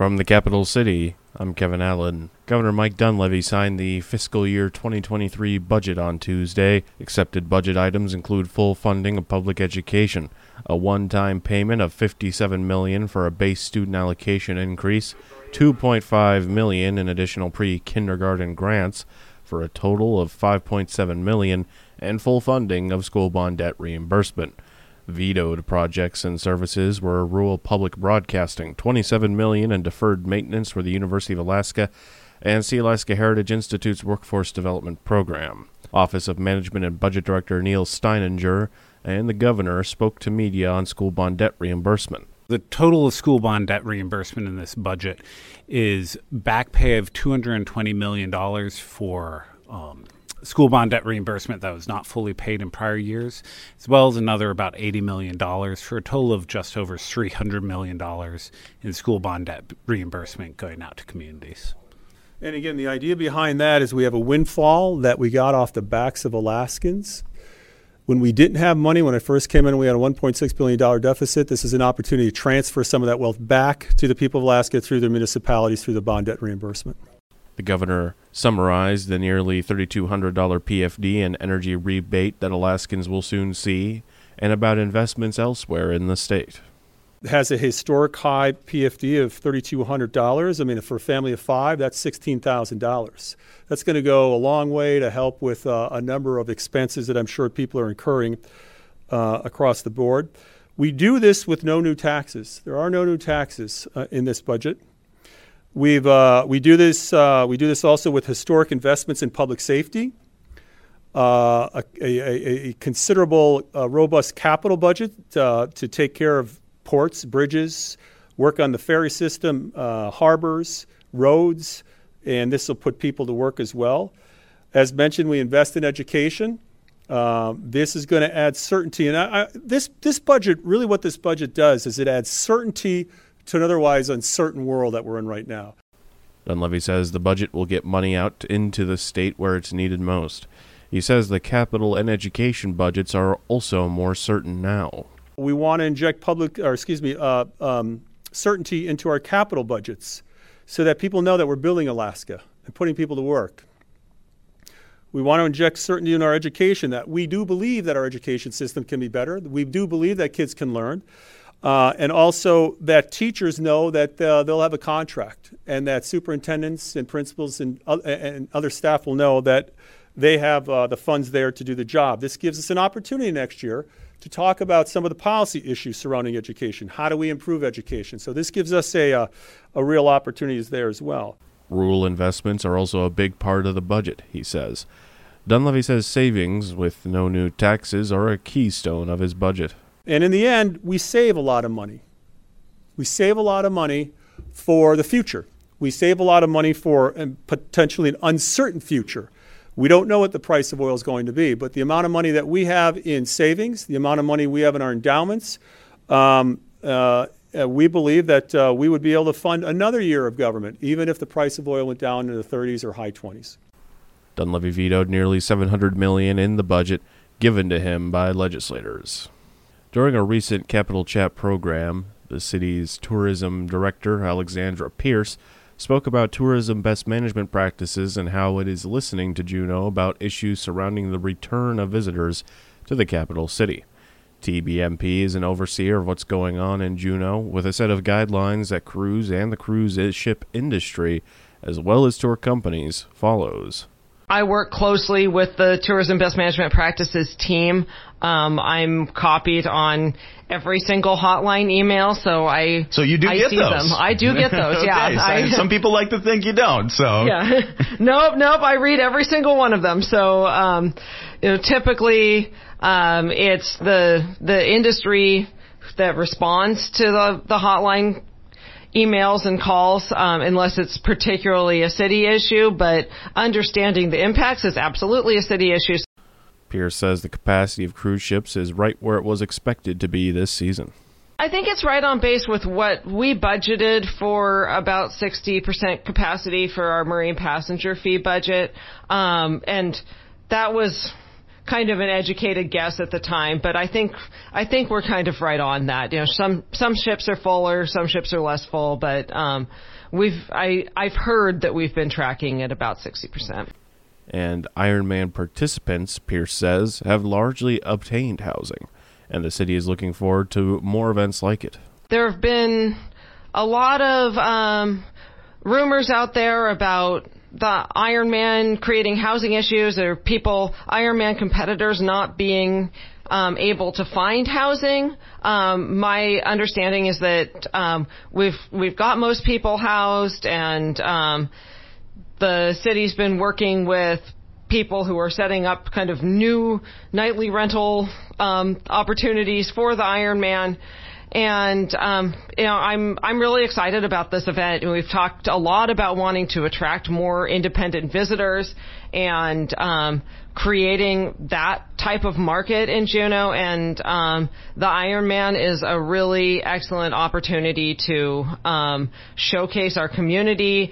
From the capital city, I'm Kevin Allen. Governor Mike Dunleavy signed the fiscal year 2023 budget on Tuesday. Accepted budget items include full funding of public education, a one-time payment of 57 million for a base student allocation increase, 2.5 million in additional pre-kindergarten grants for a total of 5.7 million and full funding of school bond debt reimbursement. Vetoed projects and services were rural public broadcasting, 27 million in deferred maintenance for the University of Alaska and Sealaska Heritage Institute's workforce development program. Office of Management and Budget Director Neil Steininger and the governor spoke to media on school bond debt reimbursement. The total of school bond debt reimbursement in this budget is back pay of $220 million for um, school bond debt reimbursement that was not fully paid in prior years, as well as another about $80 million for a total of just over $300 million in school bond debt reimbursement going out to communities. And again, the idea behind that is we have a windfall that we got off the backs of Alaskans. When we didn't have money, when I first came in, we had a $1.6 billion deficit. This is an opportunity to transfer some of that wealth back to the people of Alaska through their municipalities through the bond debt reimbursement. The governor summarized the nearly $3,200 PFD and energy rebate that Alaskans will soon see and about investments elsewhere in the state. It has a historic high PFD of $3,200. I mean, for a family of five, that's $16,000. That's going to go a long way to help with uh, a number of expenses that I'm sure people are incurring uh, across the board. We do this with no new taxes. There are no new taxes uh, in this budget. We've, uh, we, do this, uh, we do this also with historic investments in public safety, uh, a, a, a, considerable, uh, robust capital budget uh, to take care of ports, bridges, work on the ferry system, uh, harbors, roads, and this will put people to work as well. As mentioned, we invest in education. Um, this is going to add certainty. And I, I, this, this budget, really what this budget does is it adds certainty to an otherwise uncertain world that we're in right now. Dunleavy says the budget will get money out into the state where it's needed most. He says the capital and education budgets are also more certain now. We want to inject public, or excuse me, uh, um, certainty into our capital budgets so that people know that we're building Alaska and putting people to work. We want to inject certainty in our education that we do believe that our education system can be better. We do believe that kids can learn. Uh, and also that teachers know that uh, they'll have a contract and that superintendents and principals and, uh, and other staff will know that they have uh, the funds there to do the job. This gives us an opportunity next year to talk about some of the policy issues surrounding education. How do we improve education? So this gives us a, a, uh, a real opportunities there as well. Rural investments are also a big part of the budget, he says. Dunleavy says savings with no new taxes are a keystone of his budget. And in the end, we save a lot of money. We save a lot of money for the future. We save a lot of money for potentially an uncertain future. We don't know what the price of oil is going to be, but the amount of money that we have in savings, the amount of money we have in our endowments, um, uh, uh we believe that uh, we would be able to fund another year of government, even if the price of oil went down into the 30s or high 20s. Dunleavy vetoed nearly 700 million in the budget given to him by legislators. During a recent Capital Chat program, the city's tourism director, Alexandra Pierce, spoke about tourism best management practices and how it is listening to Juneau about issues surrounding the return of visitors to the capital city. TBMP is an overseer of what's going on in Juneau with a set of guidelines that cruise and the cruise ship industry, as well as tour companies, follows. I work closely with the Tourism Best Management Practices team. Um, I'm copied on every single hotline email, so I so you do I get those. Them. I do get those. okay. Yeah. I, some people like to think you don't. So yeah. nope, nope. I read every single one of them. So um, you know, typically um, it's the the industry that responds to the the hotline emails and calls um, unless it's particularly a city issue, but understanding the impacts is absolutely a city issue. Pierce says the capacity of cruise ships is right where it was expected to be this season. I think it's right on base with what we budgeted for about 60% capacity for our marine passenger fee budget. Um, and that was kind of an educated guess at the time, but I think I think we're kind of right on that. You know, some some ships are fuller, some ships are less full, but um, we've I I've heard that we've been tracking at about sixty percent. And Ironman participants, Pierce says, have largely obtained housing, and the city is looking forward to more events like it. There have been a lot of um, rumors out there about the Ironman creating housing issues or people, Ironman competitors not being um, able to find housing. Um, my understanding is that um, we've we've got most people housed, and um, the city's been working with people who are setting up kind of new nightly rental um, opportunities for the Ironman and um, you know I'm I'm really excited about this event. And We've talked a lot about wanting to attract more independent visitors and um, creating that type of market in Juneau, and um, the Ironman is a really excellent opportunity to um, showcase our community.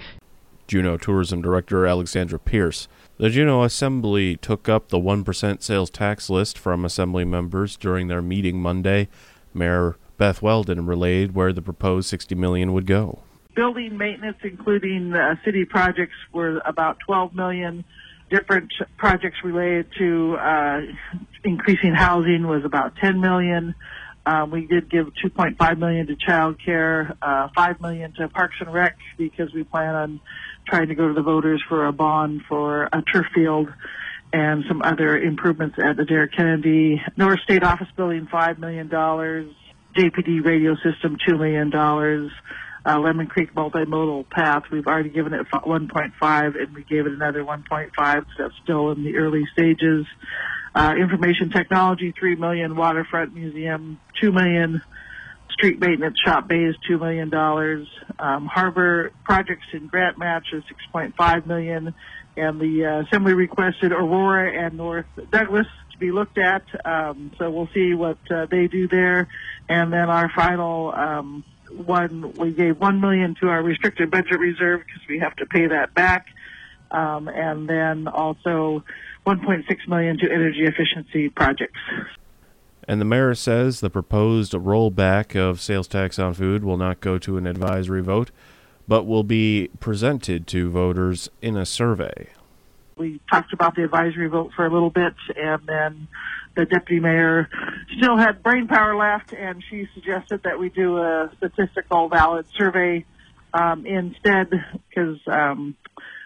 Juneau Tourism Director Alexandra Pierce. The Juneau Assembly took up the 1% sales tax list from Assembly members during their meeting Monday. Mayor Beth Weldon relayed where the proposed 60 million would go. Building maintenance, including uh, city projects, were about 12 million. Different projects related to uh, increasing housing was about 10 million. Uh, we did give 2.5 million to child care, uh, 5 million to Parks and Rec because we plan on trying to go to the voters for a bond for a turf field and some other improvements at the Dzantik'i Heeni North State Office Building, $5 million. JPD radio system, $2 million. Uh, Lemon Creek multimodal path, we've already given it 1.5 and we gave it another 1.5, so that's still in the early stages. Uh, information technology, 3 million. Waterfront museum, 2 million. Street maintenance shop bays, $2 million. Um, harbor projects in grant match is 6.5 million. And the uh, assembly requested Aurora and North Douglas be looked at. Um, so we'll see what uh, they do there. And then our final um, one, we gave one million to our restricted budget reserve because we have to pay that back. Um, and then also 1.6 million to energy efficiency projects. And the mayor says the proposed rollback of sales tax on food will not go to an advisory vote, but will be presented to voters in a survey we talked about the advisory vote for a little bit, and then the deputy mayor still had brain power left, and she suggested that we do a statistical valid survey um, instead, because um,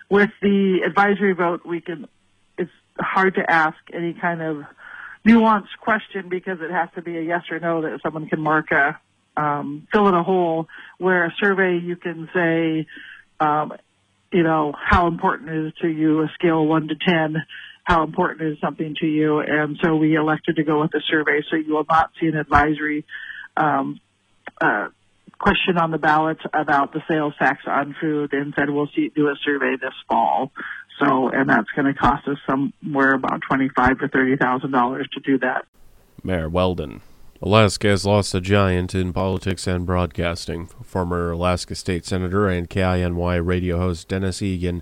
with the advisory vote, we can. It's hard to ask any kind of nuanced question because it has to be a yes or no that someone can mark a um, fill in a hole. Where a survey, you can say. Um, you know, how important is to you a scale one to 10, how important is something to you. And so we elected to go with a survey. So you will not see an advisory, um, uh, question on the ballot about the sales tax on food. Instead, we'll see, do a survey this fall. So, and that's going to cost us somewhere about twenty-five to thirty thousand dollars to do that. Mayor Weldon. Alaska has lost a giant in politics and broadcasting. Former Alaska State Senator and KINY radio host Dennis Egan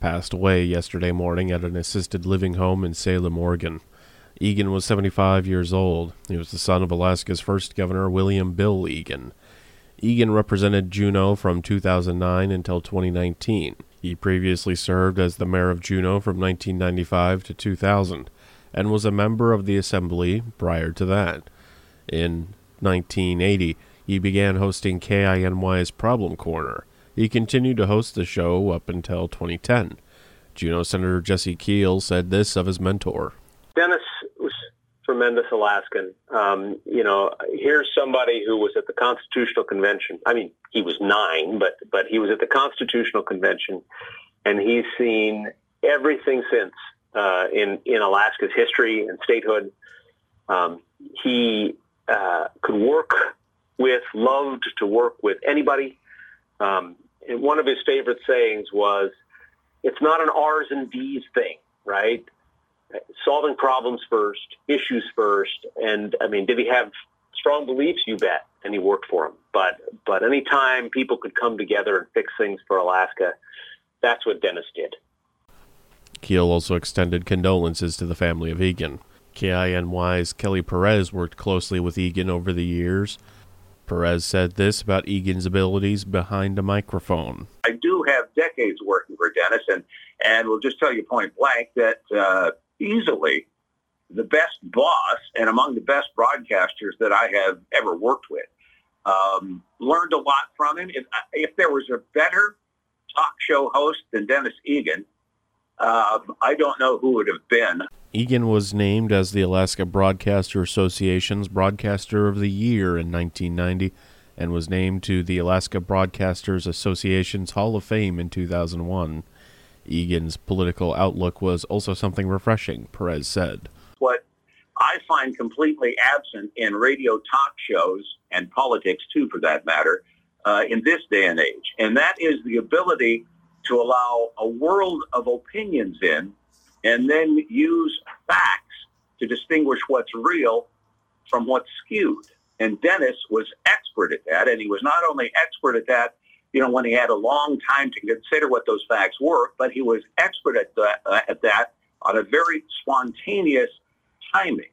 passed away yesterday morning at an assisted living home in Salem, Oregon. Egan was 75 years old. He was the son of Alaska's first governor, William Bill Egan. Egan represented Juneau from 2009 until 2019. He previously served as the mayor of Juneau from 1995 to 2000 and was a member of the assembly prior to that. In 1980, he began hosting KINY's Problem Corner. He continued to host the show up until 2010. Juneau Senator Jesse Kiehl said this of his mentor. Dennis was tremendous Alaskan. Um, you know, here's somebody who was at the Constitutional Convention. I mean, he was nine, but but he was at the Constitutional Convention, and he's seen everything since uh, in in Alaska's history and statehood. Um, he uh, could work with, loved to work with anybody. Um, and one of his favorite sayings was, it's not an R's and D's thing, right? Solving problems first, issues first. And I mean, did he have strong beliefs? You bet. And he worked for them. But, but anytime people could come together and fix things for Alaska, that's what Dennis did. Kiehl also extended condolences to the family of Egan. KINY's Kelly Perez worked closely with Egan over the years. Perez said this about Egan's abilities behind a microphone. I do have decades working for Dennis, and, and we'll just tell you point blank that uh, easily the best boss and among the best broadcasters that I have ever worked with. Um, learned a lot from him. If, if, there was a better talk show host than Dennis Egan, uh, I don't know who would have been. Egan was named as the Alaska Broadcaster Association's Broadcaster of the Year in 1990 and was named to the Alaska Broadcasters Association's Hall of Fame in 2001. Egan's political outlook was also something refreshing, Perez said. What I find completely absent in radio talk shows and politics too, for that matter, uh, in this day and age, and that is the ability to allow a world of opinions in and then use facts to distinguish what's real from what's skewed. And Dennis was expert at that, and he was not only expert at that, you know, when he had a long time to consider what those facts were, but he was expert at that, uh, at that on a very spontaneous timing.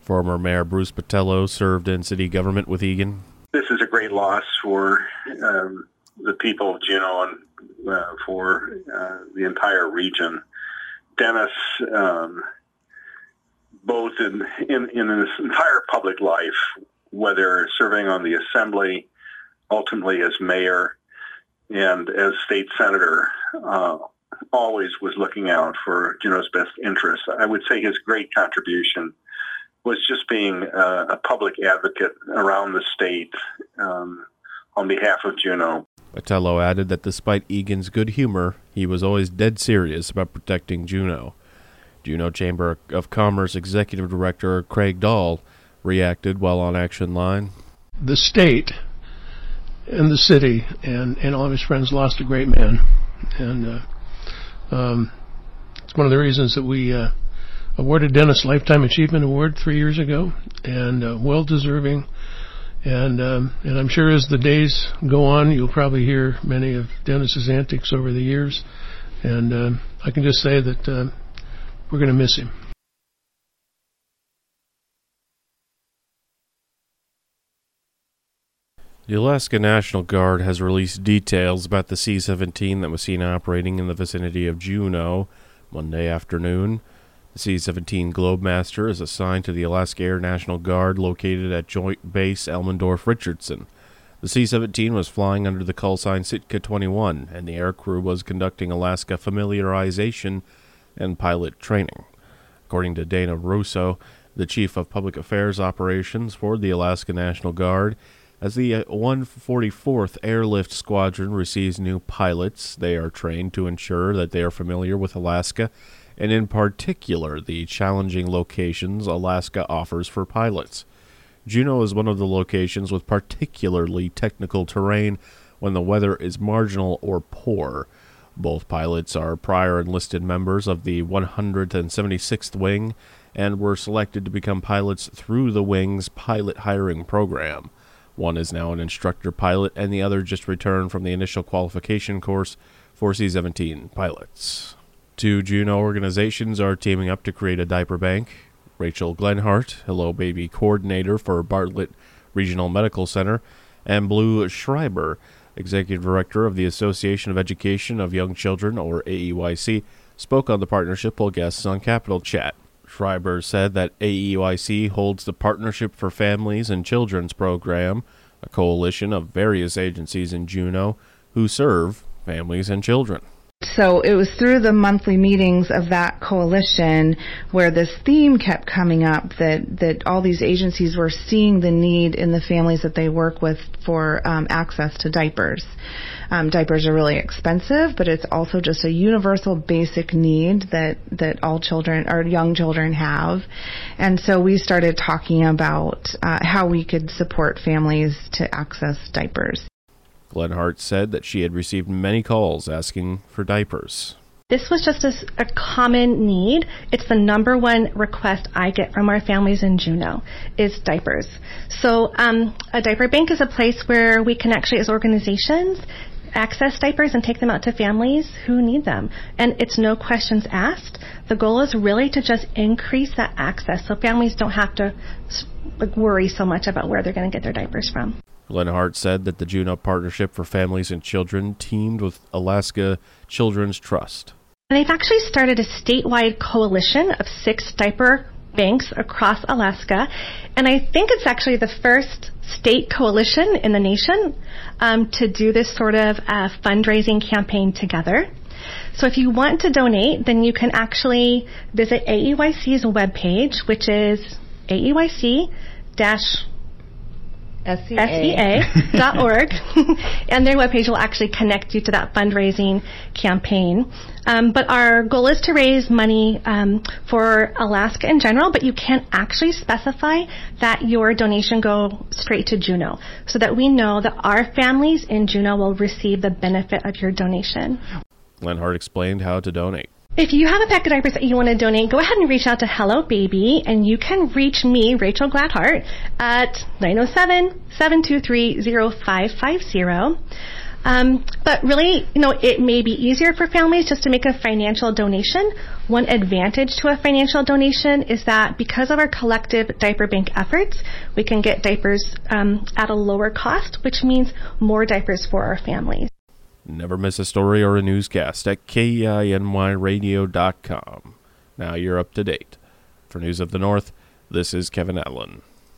Former Mayor Bruce Botelho served in city government with Egan. This is a great loss for um, the people of Juneau and uh, for uh, the entire region. Dennis, um, both in, in, in his entire public life, whether serving on the assembly, ultimately as mayor, and as state senator, uh, always was looking out for Juneau's best interests. I would say his great contribution was just being uh, a public advocate around the state um, on behalf of Juneau. Botelho added that despite Egan's good humor, he was always dead serious about protecting Juneau. Juneau Chamber of Commerce Executive Director Craig Dahl reacted while on Action Line. The state and the city and, and all of his friends lost a great man. And uh, um, it's one of the reasons that we uh, awarded Dennis Lifetime Achievement Award three years ago, and uh, well deserving. And um, and I'm sure as the days go on, you'll probably hear many of Dennis's antics over the years. And uh, I can just say that uh, we're going to miss him. The Alaska National Guard has released details about the C 17 that was seen operating in the vicinity of Juneau Monday afternoon. The C 17 Globemaster is assigned to the Alaska Air National Guard located at Joint Base Elmendorf Richardson. The C 17 was flying under the call sign Sitka 21, and the aircrew was conducting Alaska familiarization and pilot training. According to Dana Rosso, the Chief of Public Affairs Operations for the Alaska National Guard, as the 144th uh, Airlift Squadron receives new pilots, they are trained to ensure that they are familiar with Alaska and, in particular, the challenging locations Alaska offers for pilots. Juneau is one of the locations with particularly technical terrain when the weather is marginal or poor. Both pilots are prior enlisted members of the 176th Wing and were selected to become pilots through the Wing's pilot hiring program. One is now an instructor pilot, and the other just returned from the initial qualification course for C 17 pilots. Two Juneau organizations are teaming up to create a diaper bank. Rachel Glenhart, Hello Baby coordinator for Bartlett Regional Medical Center, and Blue Shibler, executive director of the Association of Education of Young Children, or AEYC, spoke on the partnership while guests on Capital Chat. Shibler said that AEYC holds the Partnership for Families and Children's program, a coalition of various agencies in Juneau who serve families and children. So it was through the monthly meetings of that coalition where this theme kept coming up that, that all these agencies were seeing the need in the families that they work with for um, access to diapers. Um, diapers are really expensive, but it's also just a universal basic need that, that all children or young children have. And so we started talking about uh, how we could support families to access diapers. Glenhart said that she had received many calls asking for diapers. This was just a, a, common need. It's the number one request I get from our families in Juneau is diapers. So um, a diaper bank is a place where we can actually, as organizations, access diapers and take them out to families who need them. And it's no questions asked. The goal is really to just increase that access so families don't have to worry so much about where they're going to get their diapers from. Lenhart said that the Juneau Partnership for Families and Children teamed with Alaska Children's Trust. They've actually started a statewide coalition of six diaper banks across Alaska. And I think it's actually the first state coalition in the nation um, to do this sort of uh, fundraising campaign together. So if you want to donate, then you can actually visit AEYC's webpage, which is AEYC SCA.org, and their webpage will actually connect you to that fundraising campaign. Um, but our goal is to raise money um, for Alaska in general, but you can't actually specify that your donation go straight to Juneau so that we know that our families in Juneau will receive the benefit of your donation. Lenhart explained how to donate. If you have a pack of diapers that you want to donate, go ahead and reach out to Hello Baby, and you can reach me, Rachel Gladhart, at 907-723-0550. Um, but really, you know, it may be easier for families just to make a financial donation. One advantage to a financial donation is that because of our collective diaper bank efforts, we can get diapers um, at a lower cost, which means more diapers for our families. Never miss a story or a newscast at KINYradio.com. Now you're up to date. For News of the North, this is Kevin Allen.